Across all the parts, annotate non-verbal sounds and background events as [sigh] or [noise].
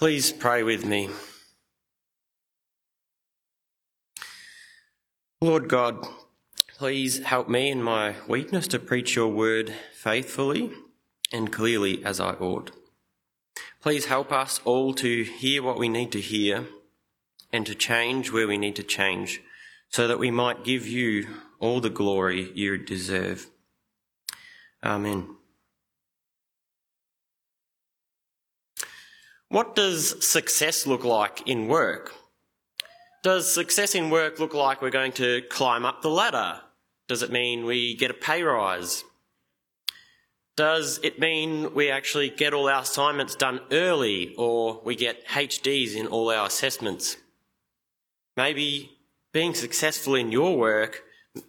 Please pray with me. Lord God, please help me in my weakness to preach your word faithfully and clearly as I ought. Please help us all to hear what we need to hear and to change where we need to change so that we might give you all the glory you deserve. Amen. What does success look like in work? Does success in work look like we're going to climb up the ladder? Does it mean we get a pay rise? Does it mean we actually get all our assignments done early or we get HDs in all our assessments? Maybe being successful in your work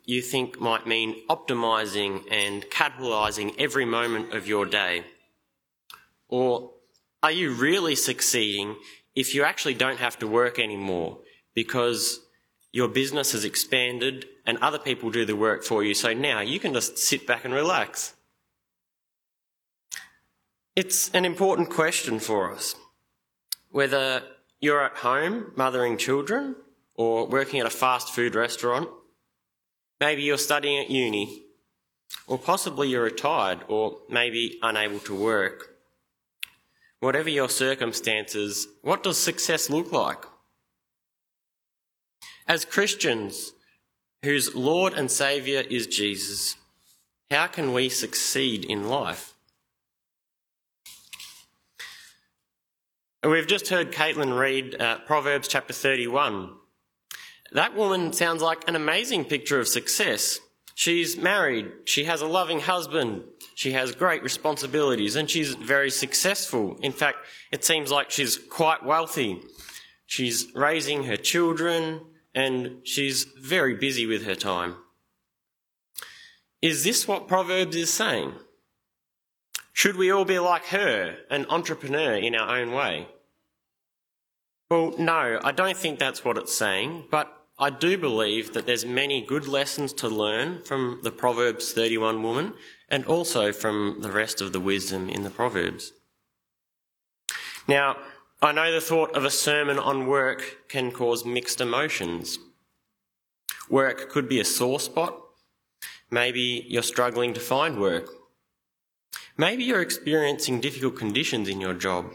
you think might mean optimizing and capitalizing every moment of your day. Or are you really succeeding if you actually don't have to work anymore because your business has expanded and other people do the work for you, so now you can just sit back and relax? It's an important question for us. Whether you're at home mothering children or working at a fast food restaurant, maybe you're studying at uni, or possibly you're retired or maybe unable to work. Whatever your circumstances, what does success look like? As Christians, whose Lord and Saviour is Jesus, how can we succeed in life? We've just heard Caitlin read uh, Proverbs chapter 31. That woman sounds like an amazing picture of success. She's married, she has a loving husband, she has great responsibilities and she's very successful. In fact, it seems like she's quite wealthy. She's raising her children and she's very busy with her time. Is this what Proverbs is saying? Should we all be like her, an entrepreneur in our own way? Well, no, I don't think that's what it's saying, but I do believe that there's many good lessons to learn from the Proverbs 31 woman and also from the rest of the wisdom in the Proverbs. Now, I know the thought of a sermon on work can cause mixed emotions. Work could be a sore spot. Maybe you're struggling to find work. Maybe you're experiencing difficult conditions in your job.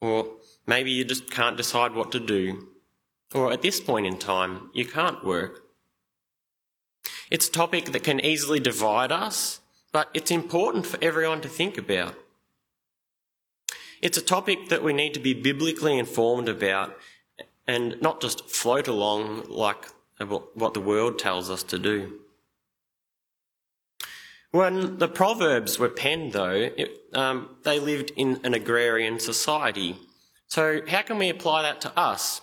Or maybe you just can't decide what to do. Or at this point in time, you can't work. It's a topic that can easily divide us but it's important for everyone to think about. It's a topic that we need to be biblically informed about and not just float along like what the world tells us to do. When the Proverbs were penned, though, it, um, they lived in an agrarian society. So, how can we apply that to us?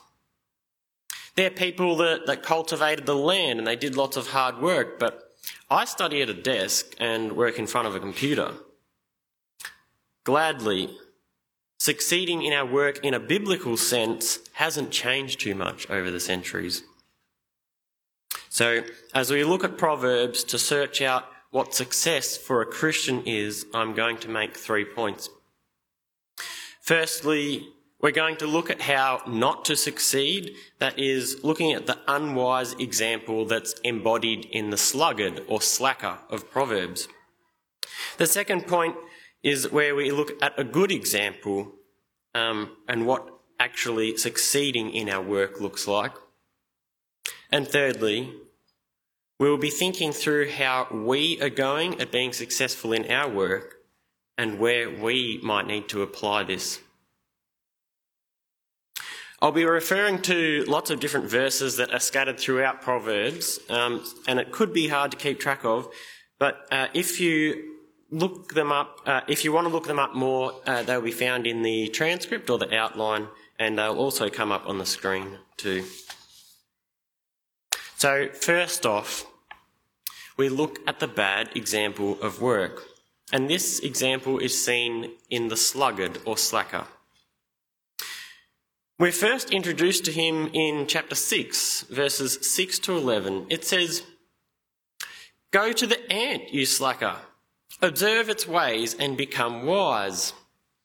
They're people that, that cultivated the land and they did lots of hard work, but I study at a desk and work in front of a computer. Gladly, succeeding in our work in a biblical sense hasn't changed too much over the centuries. So, as we look at Proverbs to search out what success for a Christian is, I'm going to make three points. Firstly, we're going to look at how not to succeed, that is, looking at the unwise example that's embodied in the sluggard or slacker of Proverbs. The second point is where we look at a good example um, and what actually succeeding in our work looks like. And thirdly, we will be thinking through how we are going at being successful in our work and where we might need to apply this. I'll be referring to lots of different verses that are scattered throughout Proverbs, um, and it could be hard to keep track of. But uh, if you look them up, uh, if you want to look them up more, uh, they'll be found in the transcript or the outline, and they'll also come up on the screen too. So, first off, we look at the bad example of work. And this example is seen in the sluggard or slacker. We're first introduced to him in chapter 6, verses 6 to 11. It says, Go to the ant, you slacker. Observe its ways and become wise.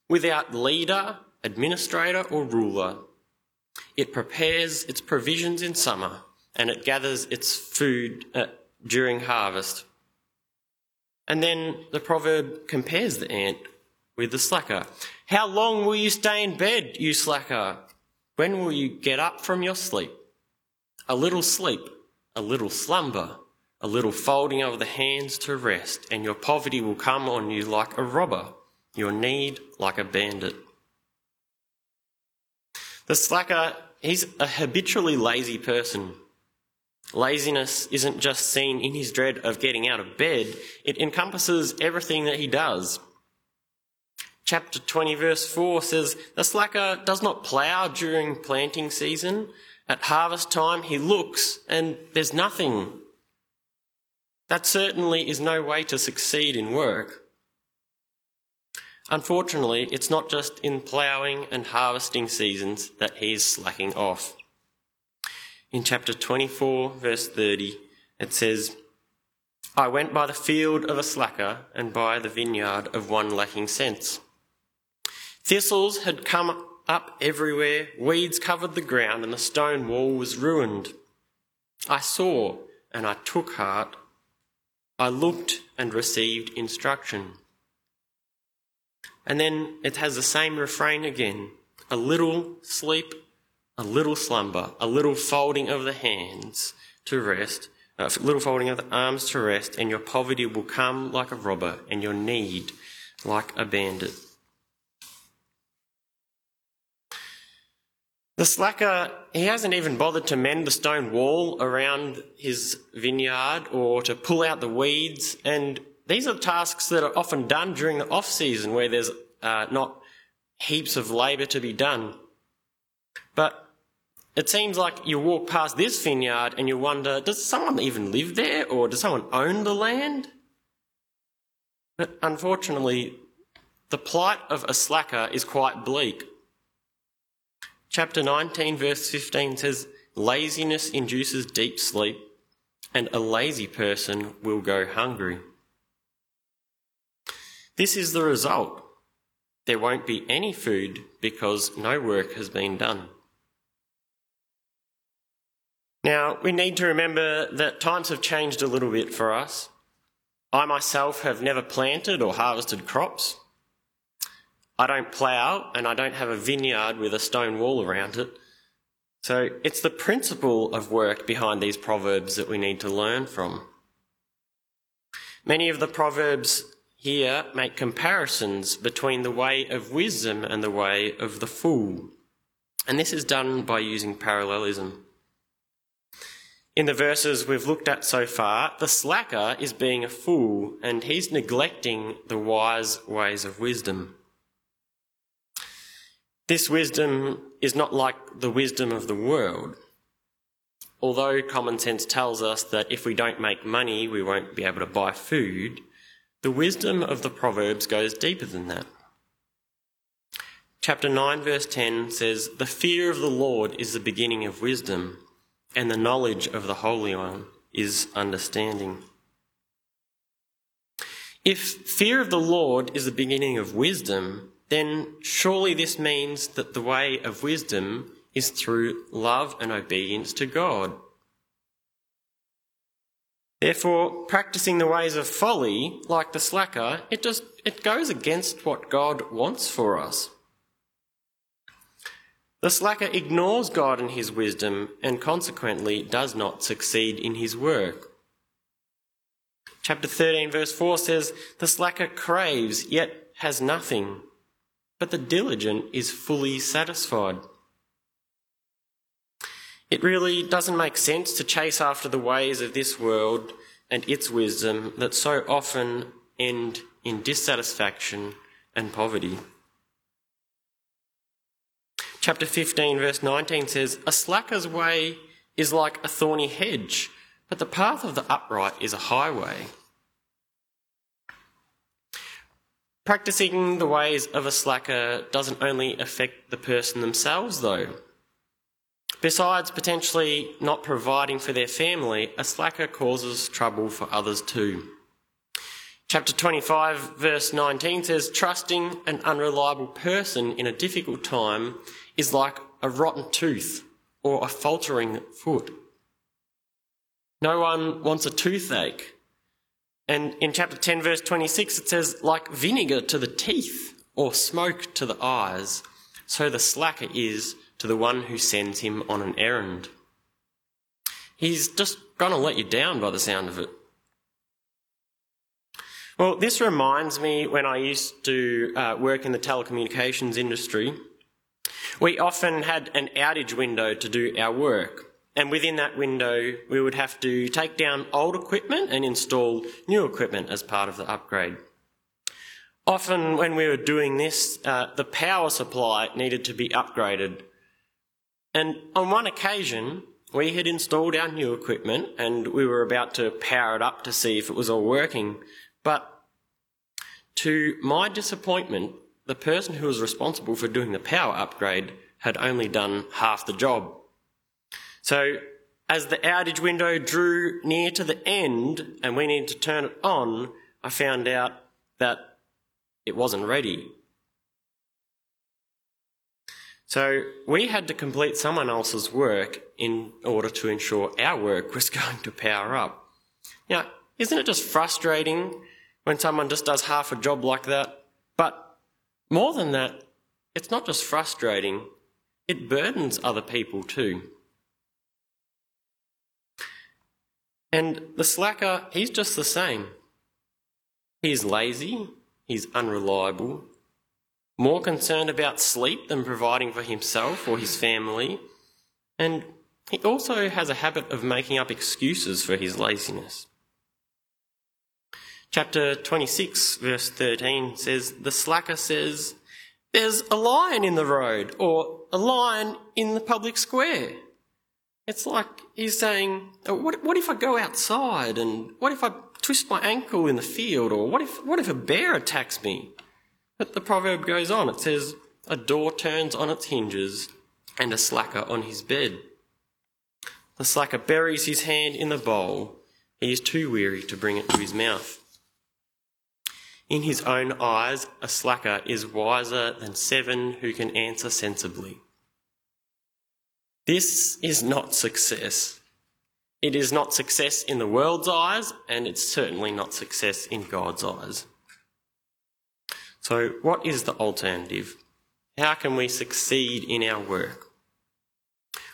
Without leader administrator, or ruler. It prepares its provisions in summer and it gathers its food uh, during harvest. And then the proverb compares the ant with the slacker. How long will you stay in bed, you slacker? When will you get up from your sleep? A little sleep, a little slumber, a little folding of the hands to rest, and your poverty will come on you like a robber, your need like a bandit. The slacker, he's a habitually lazy person. Laziness isn't just seen in his dread of getting out of bed, it encompasses everything that he does. Chapter 20, verse 4 says, The slacker does not plough during planting season. At harvest time, he looks and there's nothing. That certainly is no way to succeed in work. Unfortunately, it's not just in ploughing and harvesting seasons that he is slacking off. In chapter 24, verse 30, it says, I went by the field of a slacker and by the vineyard of one lacking sense. Thistles had come up everywhere, weeds covered the ground, and the stone wall was ruined. I saw and I took heart. I looked and received instruction. And then it has the same refrain again a little sleep, a little slumber, a little folding of the hands to rest, a little folding of the arms to rest, and your poverty will come like a robber, and your need like a bandit. The slacker, he hasn't even bothered to mend the stone wall around his vineyard or to pull out the weeds, and these are tasks that are often done during the off season where there's uh, not heaps of labour to be done. But it seems like you walk past this vineyard and you wonder does someone even live there or does someone own the land? But unfortunately, the plight of a slacker is quite bleak. Chapter 19, verse 15 says, Laziness induces deep sleep, and a lazy person will go hungry. This is the result. There won't be any food because no work has been done. Now, we need to remember that times have changed a little bit for us. I myself have never planted or harvested crops. I don't plough and I don't have a vineyard with a stone wall around it. So it's the principle of work behind these proverbs that we need to learn from. Many of the proverbs here make comparisons between the way of wisdom and the way of the fool. And this is done by using parallelism. In the verses we've looked at so far, the slacker is being a fool and he's neglecting the wise ways of wisdom. This wisdom is not like the wisdom of the world. Although common sense tells us that if we don't make money, we won't be able to buy food, the wisdom of the Proverbs goes deeper than that. Chapter 9, verse 10 says, The fear of the Lord is the beginning of wisdom, and the knowledge of the Holy One is understanding. If fear of the Lord is the beginning of wisdom, then surely this means that the way of wisdom is through love and obedience to God. Therefore, practicing the ways of folly, like the slacker, it just it goes against what God wants for us. The slacker ignores God and his wisdom and consequently does not succeed in his work. Chapter 13, verse 4 says, The slacker craves, yet has nothing but the diligent is fully satisfied. It really doesn't make sense to chase after the ways of this world and its wisdom that so often end in dissatisfaction and poverty. Chapter 15, verse 19 says, A slacker's way is like a thorny hedge, but the path of the upright is a highway. Practicing the ways of a slacker doesn't only affect the person themselves, though. Besides potentially not providing for their family, a slacker causes trouble for others too. Chapter 25, verse 19 says, Trusting an unreliable person in a difficult time is like a rotten tooth or a faltering foot. No one wants a toothache. And in chapter 10, verse 26, it says, like vinegar to the teeth or smoke to the eyes, so the slacker is to the one who sends him on an errand. He's just going to let you down by the sound of it. Well, this reminds me when I used to uh, work in the telecommunications industry. We often had an outage window to do our work, and within that window, we would have to take down old equipment and install new equipment as part of the upgrade. Often, when we were doing this, uh, the power supply needed to be upgraded. And on one occasion, we had installed our new equipment and we were about to power it up to see if it was all working but to my disappointment, the person who was responsible for doing the power upgrade had only done half the job. So, as the outage window drew near to the end and we needed to turn it on, I found out that it wasn't ready. So, we had to complete someone else's work in order to ensure our work [laughs] was going to power up. Now, isn't it just frustrating when someone just does half a job like that. But more than that, it's not just frustrating, it burdens other people too. And the slacker, he's just the same. He's lazy, he's unreliable, more concerned about sleep than providing for himself or his family, and he also has a habit of making up excuses for his laziness. Chapter 26, verse 13 says, The slacker says, There's a lion in the road, or a lion in the public square. It's like he's saying, oh, what, what if I go outside and what if I twist my ankle in the field or what if, what if a bear attacks me? But the proverb goes on. It says, a door turns on its hinges and a slacker on his bed. The slacker buries his hand in the bowl. He is too weary to bring it to his mouth. In his own eyes, a slacker is wiser than seven who can answer sensibly. This is not success. It is not success in the world's eyes, and it's certainly not success in God's eyes. So, what is the alternative? How can we succeed in our work?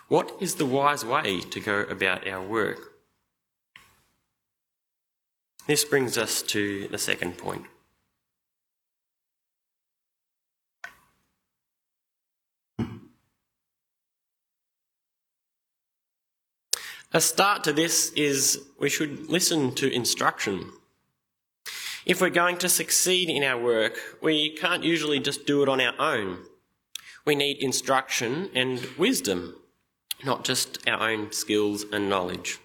What is the wise way to go about our work? This brings us to the second point. A start to this is we should listen to instruction. If we're going to succeed in our work, we can't usually just do it on our own. We need instruction and wisdom, not just our own skills and knowledge.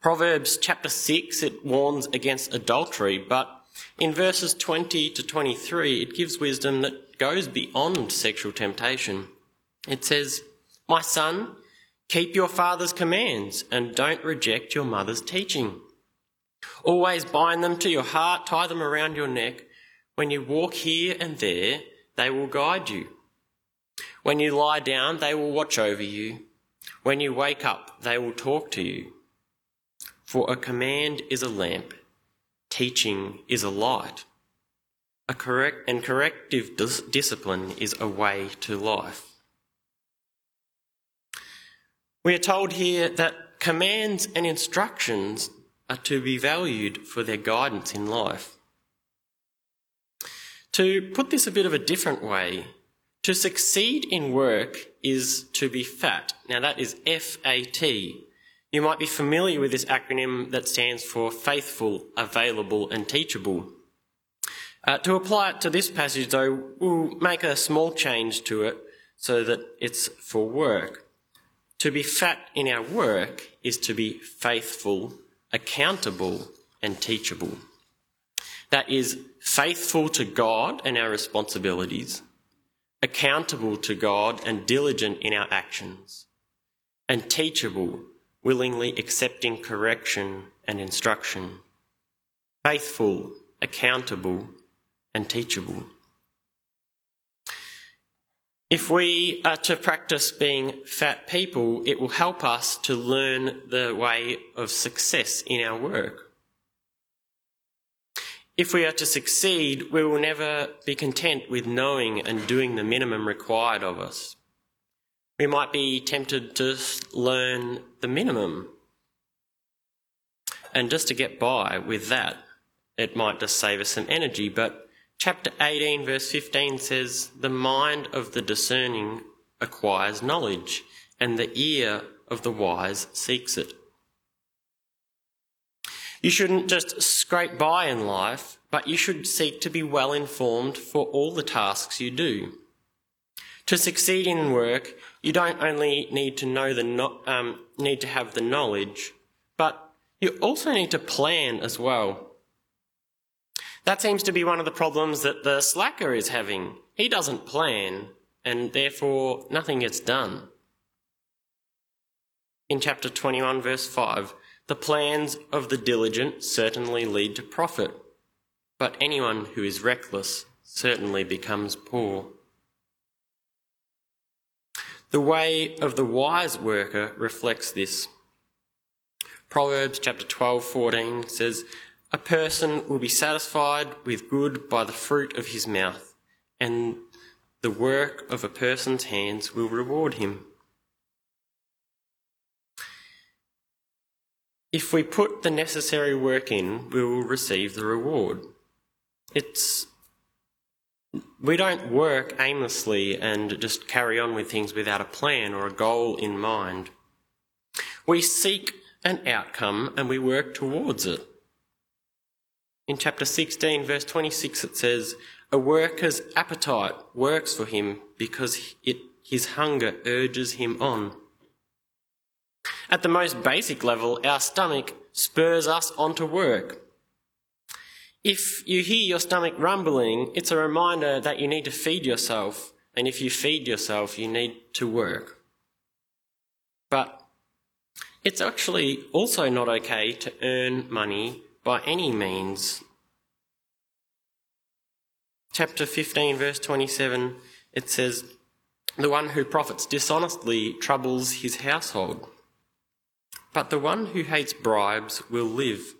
Proverbs chapter 6, it warns against adultery, but in verses 20 to 23, it gives wisdom that goes beyond sexual temptation. It says, My son, Keep your father's commands and don't reject your mother's teaching. Always bind them to your heart, tie them around your neck. When you walk here and there, they will guide you. When you lie down, they will watch over you. When you wake up, they will talk to you. For a command is a lamp, teaching is a light. A correct and corrective dis- discipline is a way to life. We are told here that commands and instructions are to be valued for their guidance in life. To put this a bit of a different way, to succeed in work is to be fat. Now that is FAT. You might be familiar with this acronym that stands for faithful, available and teachable. Uh, to apply it to this passage though, we'll make a small change to it so that it's for work. To be fat in our work is to be faithful, accountable, and teachable. That is, faithful to God and our responsibilities, accountable to God and diligent in our actions, and teachable, willingly accepting correction and instruction. faithful, accountable, and teachable. If we are to practice being fat people, it will help us to learn the way of success in our work. If we are to succeed, we will never be content with knowing and doing the minimum required of us. We might be tempted to learn the minimum. And just to get by with that, it might just save us some energy, but Chapter 18, verse 15 says, The mind of the discerning acquires knowledge, and the ear of the wise seeks it. You shouldn't just scrape by in life, but you should seek to be well informed for all the tasks you do. To succeed in work, you don't only need to know the no, um, need to have the knowledge, but you also need to plan as well. That seems to be one of the problems that the slacker is having. He doesn't plan, and therefore nothing gets done. In chapter 21, verse 5, the plans of the diligent certainly lead to profit, but anyone who is reckless certainly becomes poor. The way of the wise worker reflects this. Proverbs chapter 12:14 says, a person will be satisfied with good by the fruit of his mouth, and the work of a person's hands will reward him. If we put the necessary work in, we will receive the reward. It's we don't work aimlessly and just carry on with things without a plan or a goal in mind. We seek an outcome and we work towards it. In chapter 16, verse 26, it says, A worker's appetite works for him because it, his hunger urges him on. At the most basic level, our stomach spurs us on to work. If you hear your stomach rumbling, it's a reminder that you need to feed yourself, and if you feed yourself, you need to work. But it's actually also not okay to earn money by any means. Chapter 15, verse 27, it says, The one who profits dishonestly troubles his household, but the one who hates bribes will live.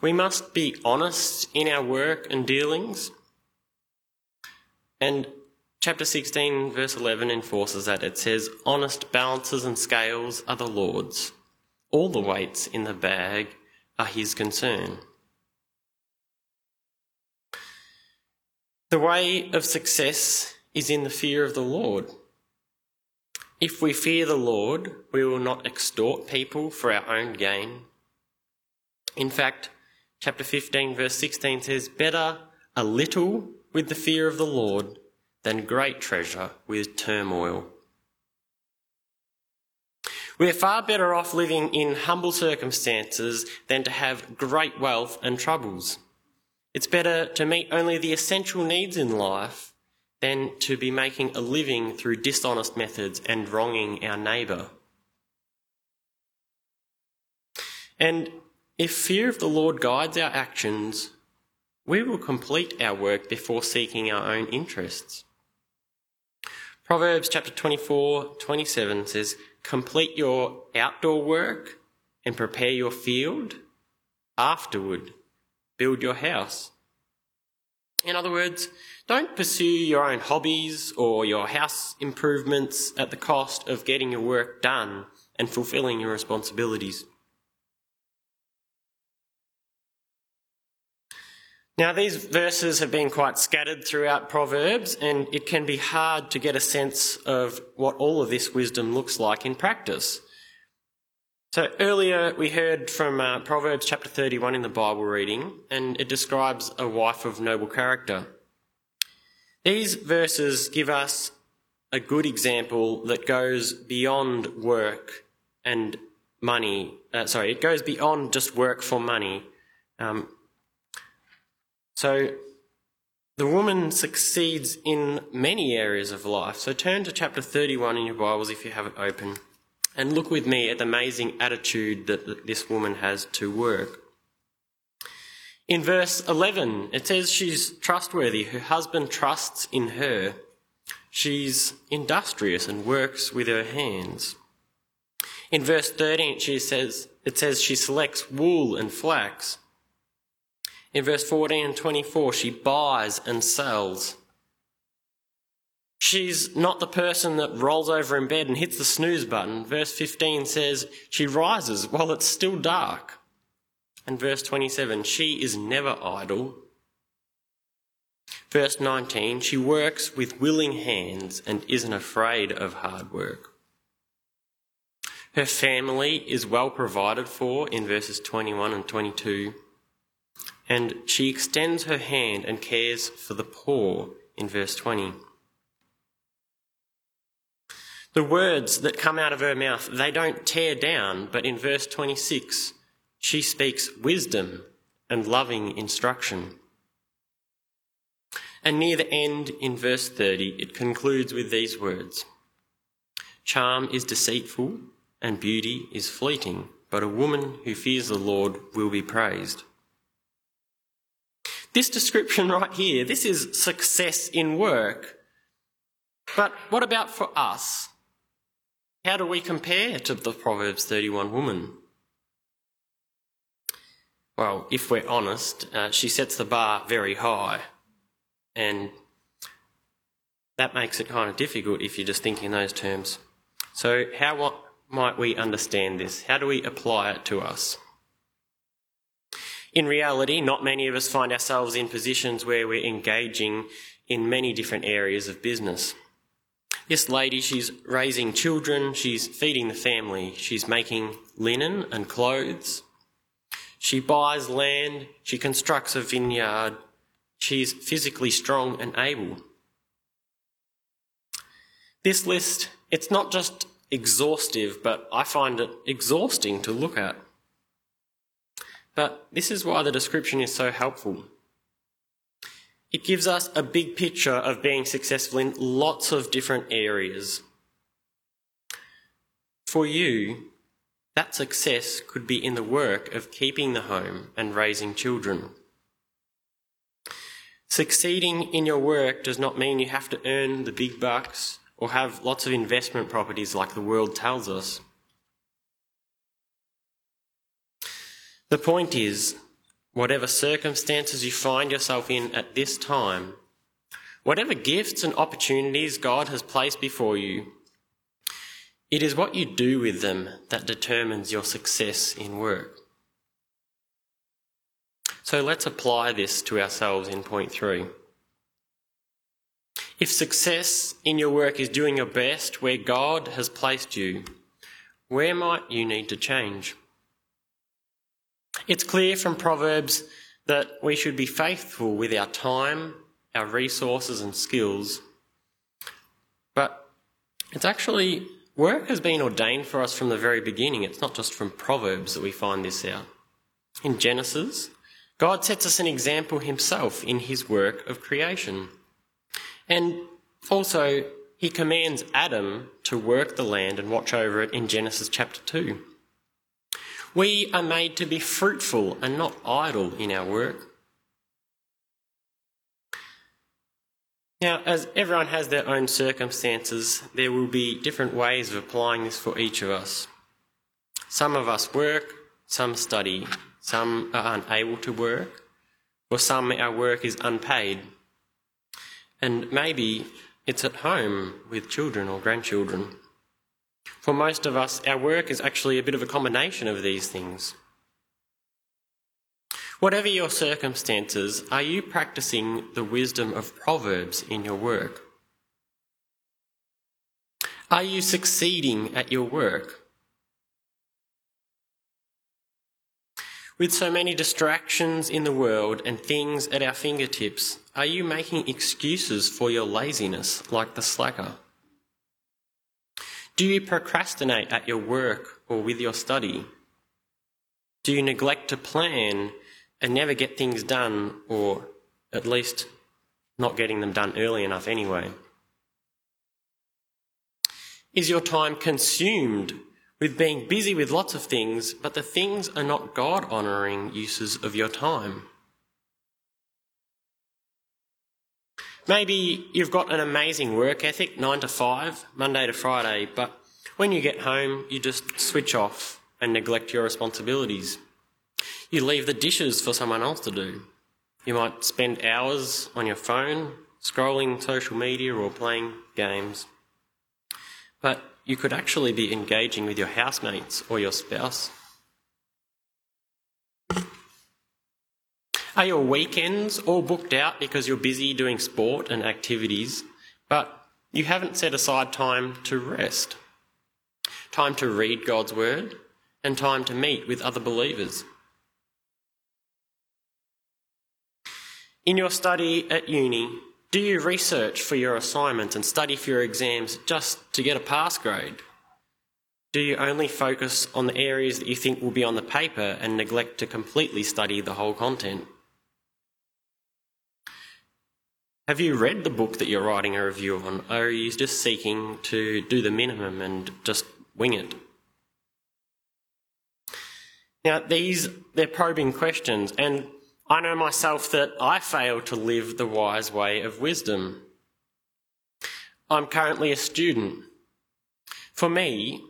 We must be honest in our work and dealings. And chapter 16, verse 11 enforces that. It says, Honest balances and scales are the Lord's all the weights in the bag are his concern. The way of success is in the fear of the Lord. If we fear the Lord, we will not extort people for our own gain. In fact, chapter 15, verse 16 says, Better a little with the fear of the Lord than great treasure with turmoil. We are far better off living in humble circumstances than to have great wealth and troubles. It's better to meet only the essential needs in life than to be making a living through dishonest methods and wronging our neighbour. And if fear of the Lord guides our actions, we will complete our work before seeking our own interests. Proverbs chapter 24, 27 says, complete your outdoor work and prepare your field. Afterward, build your house. In other words, don't pursue your own hobbies or your house improvements at the cost of getting your work done and fulfilling your responsibilities. Now, these verses have been quite scattered throughout Proverbs, and it can be hard to get a sense of what all of this wisdom looks like in practice. So, earlier we heard from uh, Proverbs chapter 31 in the Bible reading, and it describes a wife of noble character. These verses give us a good example that goes beyond work and money. Uh, sorry, it goes beyond just work for money. Um, so the woman succeeds in many areas of life. So turn to chapter 31 in your Bibles if you have it open. And look with me at the amazing attitude that this woman has to work. In verse 11, it says she's trustworthy. Her husband trusts in her. She's industrious and works with her hands. In verse 13, she says, it says she selects wool and flax. In verse 14 and 24, she buys and sells. She's not the person that rolls over in bed and hits the snooze button. Verse 15 says she rises while it's still dark. And verse 27, she is never idle. Verse 19, she works with willing hands and isn't afraid of hard work. Her family is well provided for in verses 21 and 22. And she extends her hand and cares for the poor in verse 20. The words that come out of her mouth, they don't tear down, but in verse 26, she speaks wisdom and loving instruction. And near the end, in verse 30, it concludes with these words Charm is deceitful and beauty is fleeting, but a woman who fears the Lord will be praised. This description [laughs] right here, this is success in work. But what about for us? How do we compare to the Proverbs 31 woman? Well, if we're honest, uh, she sets the bar very high. And that makes it kind of difficult if you're just thinking in those terms. So, how might we understand this? How do we apply it to us? In reality, not many of us find ourselves in positions where we're engaging in many different areas of business. This lady, she's raising children, she's feeding the family, she's making linen and clothes. She buys land, she constructs a vineyard, she's physically strong and able. This list, it's not just exhaustive, but I find it exhausting to look at. But this is why the description is so helpful. It gives us a big picture of being successful in lots of different areas. For you, that success could be in the work of keeping the home and raising children. Succeeding in your work does not mean you have to earn the big bucks or have lots of investment properties like the world tells us. The point is, whatever circumstances you find yourself in at this time, whatever gifts and opportunities God has placed before you, it is what you do with them that determines your success in work. So let's apply this to ourselves in point three. If success in your work is doing your best where God has placed you, where might you need to change? It's clear from Proverbs that we should be faithful with our time, our resources, and skills. But it's actually, work has been ordained for us from the very beginning. It's not just from Proverbs that we find this out. In Genesis, God sets us an example himself in his work of creation. And also, he commands Adam to work the land and watch over it in Genesis chapter 2. We are made to be fruitful and not idle in our work. Now, as everyone has their own circumstances, there will be different ways of applying this for each of us. Some of us work, some study, some are unable to work, or some our work is unpaid. And maybe it's at home with children or grandchildren. For most of us, our work is actually a bit of a combination of these things. Whatever your circumstances, are you practicing the wisdom of Proverbs in your work? Are you succeeding at your work? With so many distractions in the world and things at our fingertips, are you making excuses for your laziness like the slacker? Do you procrastinate at your work or with your study? Do you neglect to plan and never get things done, or at least not getting them done early enough anyway? Is your time consumed with being busy with lots of things, but the things are not God honouring uses of your time. Maybe you've got an amazing work ethic, 9 to 5, Monday to Friday, but when you get home, you just switch off and neglect your responsibilities. You leave the dishes for someone else to do. You might spend hours on your phone, scrolling social media or playing games. But you could actually be engaging with your housemates or your spouse. Are your weekends all booked out because you're busy doing sport and activities, but you haven't set aside time to rest? Time to read God's Word and time to meet with other believers? In your study at uni, do you research for your assignments and study for your exams just to get a pass grade? Do you only focus on the areas that you think will be on the paper and neglect to completely study the whole content? Have you read the book that you're writing a review on, or are you just seeking to do the minimum and just wing it? Now, these, they're probing questions, and I know myself that I fail to live the wise way of wisdom. I'm currently a student. For me,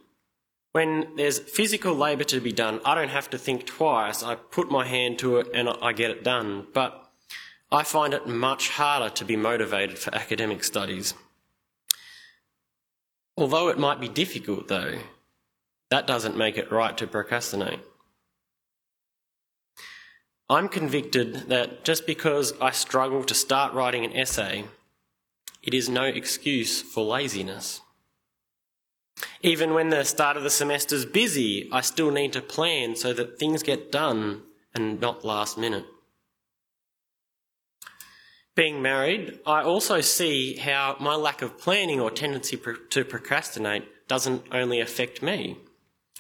when there's physical labour to be done, I don't have to think twice. I put my hand to it and I get it done. But I find it much harder to be motivated for academic studies. Although it might be difficult, though, that doesn't make it right to procrastinate. I'm convicted that just because I struggle to start writing an essay, it is no excuse for laziness. Even when the start of the semester is busy, I still need to plan so that things get done and not last minute. Being married, I also see how my lack of planning or tendency to procrastinate doesn't only affect me.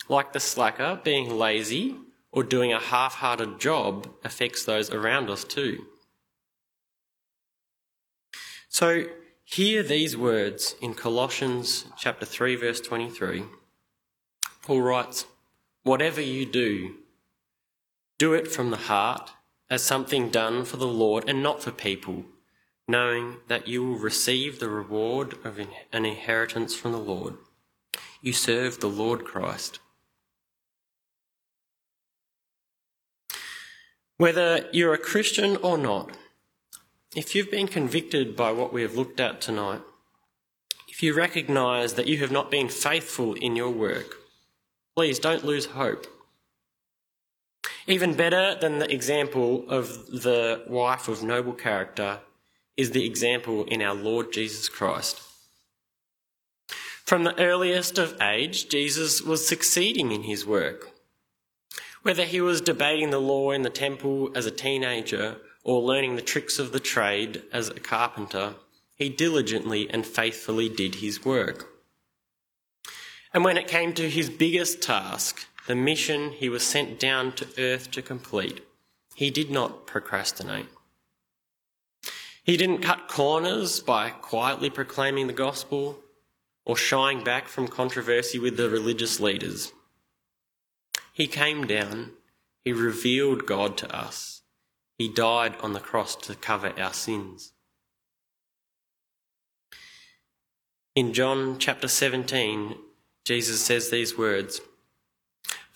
Like the slacker, being lazy or doing a half hearted job affects those around us too. So, hear these words in Colossians chapter 3 verse 23. Paul writes, "Whatever you do, do it from the heart as something done for the Lord and not for people, knowing that you will receive the reward of an inheritance from the Lord. You serve the Lord Christ." Whether you're a Christian or not, if you've been convicted by what we have looked at tonight, if you recognise that you have not been faithful in your work, please don't lose hope. Even better than the example of the wife of noble character is the example in our Lord Jesus Christ. From the earliest of age, Jesus was succeeding in his work. Whether he was debating the law in the temple as a teenager or learning the tricks of the trade as a carpenter, he diligently and faithfully did his work. And when it came to his biggest task, the mission he was sent down to earth to complete, he did not procrastinate. He didn't cut corners by quietly proclaiming the gospel or shying back from controversy with the religious leaders. He came down, He revealed God to us. He died on the cross to cover our sins. In John chapter 17, Jesus says these words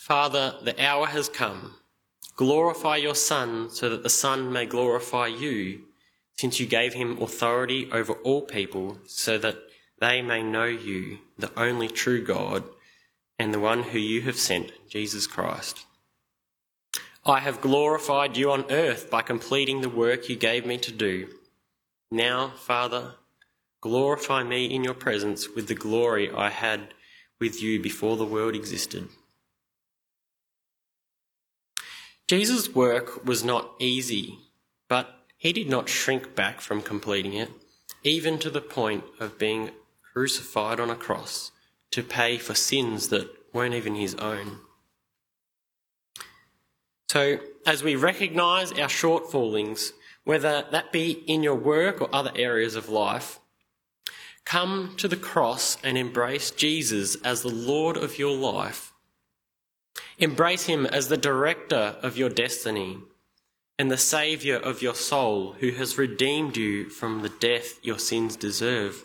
Father, the hour has come. Glorify your Son, so that the Son may glorify you, since you gave him authority over all people, so that they may know you, the only true God and the one who you have sent, Jesus Christ. I have glorified you on earth by completing the work you gave me to do. Now, Father, glorify me in your presence with the glory I had with you before the world existed. Jesus' work was not easy, but he did not shrink back from completing it, even to the point of being crucified on a cross to pay for sins that weren't even his own. So, as we recognise our shortfallings, whether that be in your work or other areas of life, come to the cross and embrace Jesus as the Lord of your life. Embrace him as the director of your destiny and the Saviour of your soul who has redeemed you from the death your sins deserve.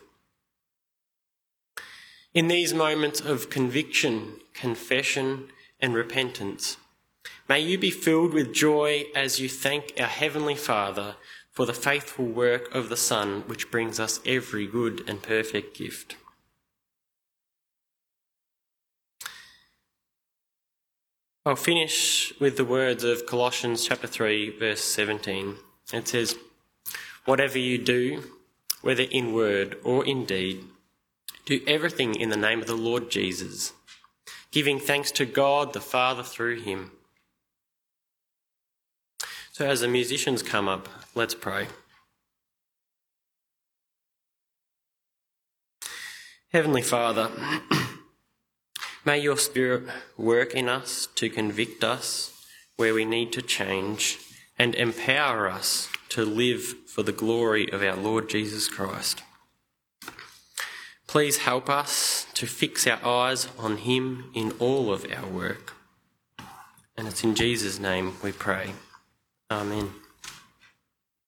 In these moments of conviction, confession, and repentance, may you be filled with joy as you thank our Heavenly Father for the faithful work of the Son, which brings us every good and perfect gift. I'll finish with the words of Colossians chapter 3, verse 17. It says, Whatever you do, whether in word or in deed, do everything in the name of the Lord Jesus, giving thanks to God the Father through him. So, as the musicians come up, let's pray. Heavenly Father, may your Spirit work in us to convict us where we need to change and empower us to live for the glory of our Lord Jesus Christ. Please help us to fix our eyes on Him in all of our work. And it's in Jesus' name we pray. Amen.